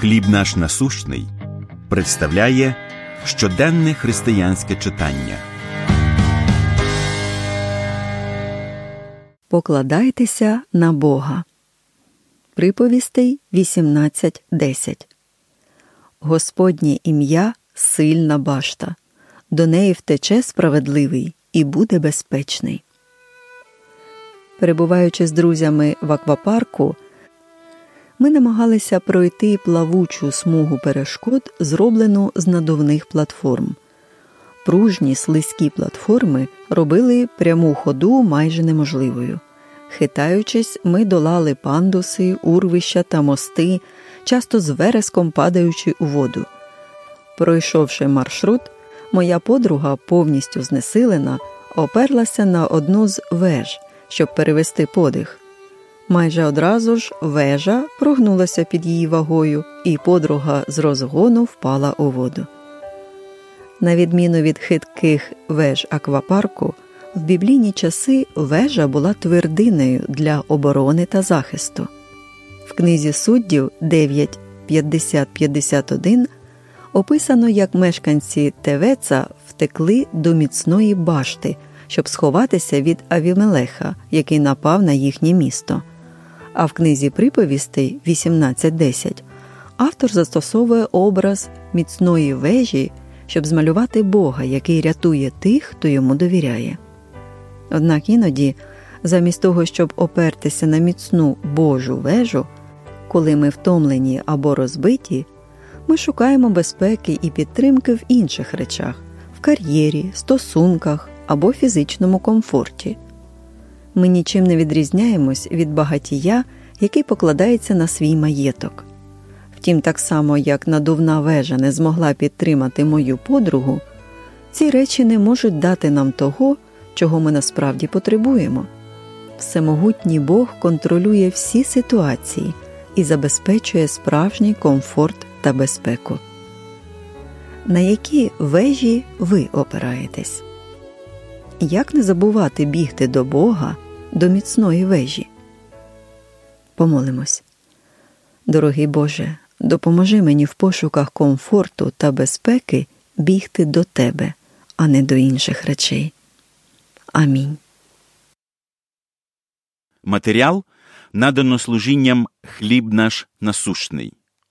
Хліб наш насущний представляє щоденне християнське читання. Покладайтеся на Бога. Приповістей 18.10 Господнє ім'я сильна башта. До неї втече справедливий і буде безпечний. Перебуваючи з друзями в аквапарку, ми намагалися пройти плавучу смугу перешкод, зроблену з надувних платформ. Пружні слизькі платформи робили пряму ходу майже неможливою. Хитаючись, ми долали пандуси, урвища та мости, часто з вереском падаючи у воду. Пройшовши маршрут, моя подруга, повністю знесилена, оперлася на одну з веж, щоб перевести подих. Майже одразу ж вежа прогнулася під її вагою, і подруга з розгону впала у воду. На відміну від хитких веж аквапарку, в біблійні часи вежа була твердиною для оборони та захисту. В книзі суддів 9.50-51 описано, як мешканці Тевеца втекли до міцної башти, щоб сховатися від Авімелеха, який напав на їхнє місто. А в книзі приповістей 18.10 автор застосовує образ міцної вежі, щоб змалювати Бога, який рятує тих, хто йому довіряє. Однак іноді, замість того, щоб опертися на міцну Божу вежу, коли ми втомлені або розбиті, ми шукаємо безпеки і підтримки в інших речах в кар'єрі, стосунках або фізичному комфорті. Ми нічим не відрізняємось від багатія, який покладається на свій маєток. Втім, так само як надувна вежа не змогла підтримати мою подругу, ці речі не можуть дати нам того, чого ми насправді потребуємо. Всемогутній Бог контролює всі ситуації і забезпечує справжній комфорт та безпеку. На які вежі ви опираєтесь? Як не забувати бігти до Бога, до міцної вежі? Помолимось. Дорогий Боже, допоможи мені в пошуках комфорту та безпеки бігти до Тебе, а не до інших речей. Амінь. Матеріал надано служінням хліб наш насущний.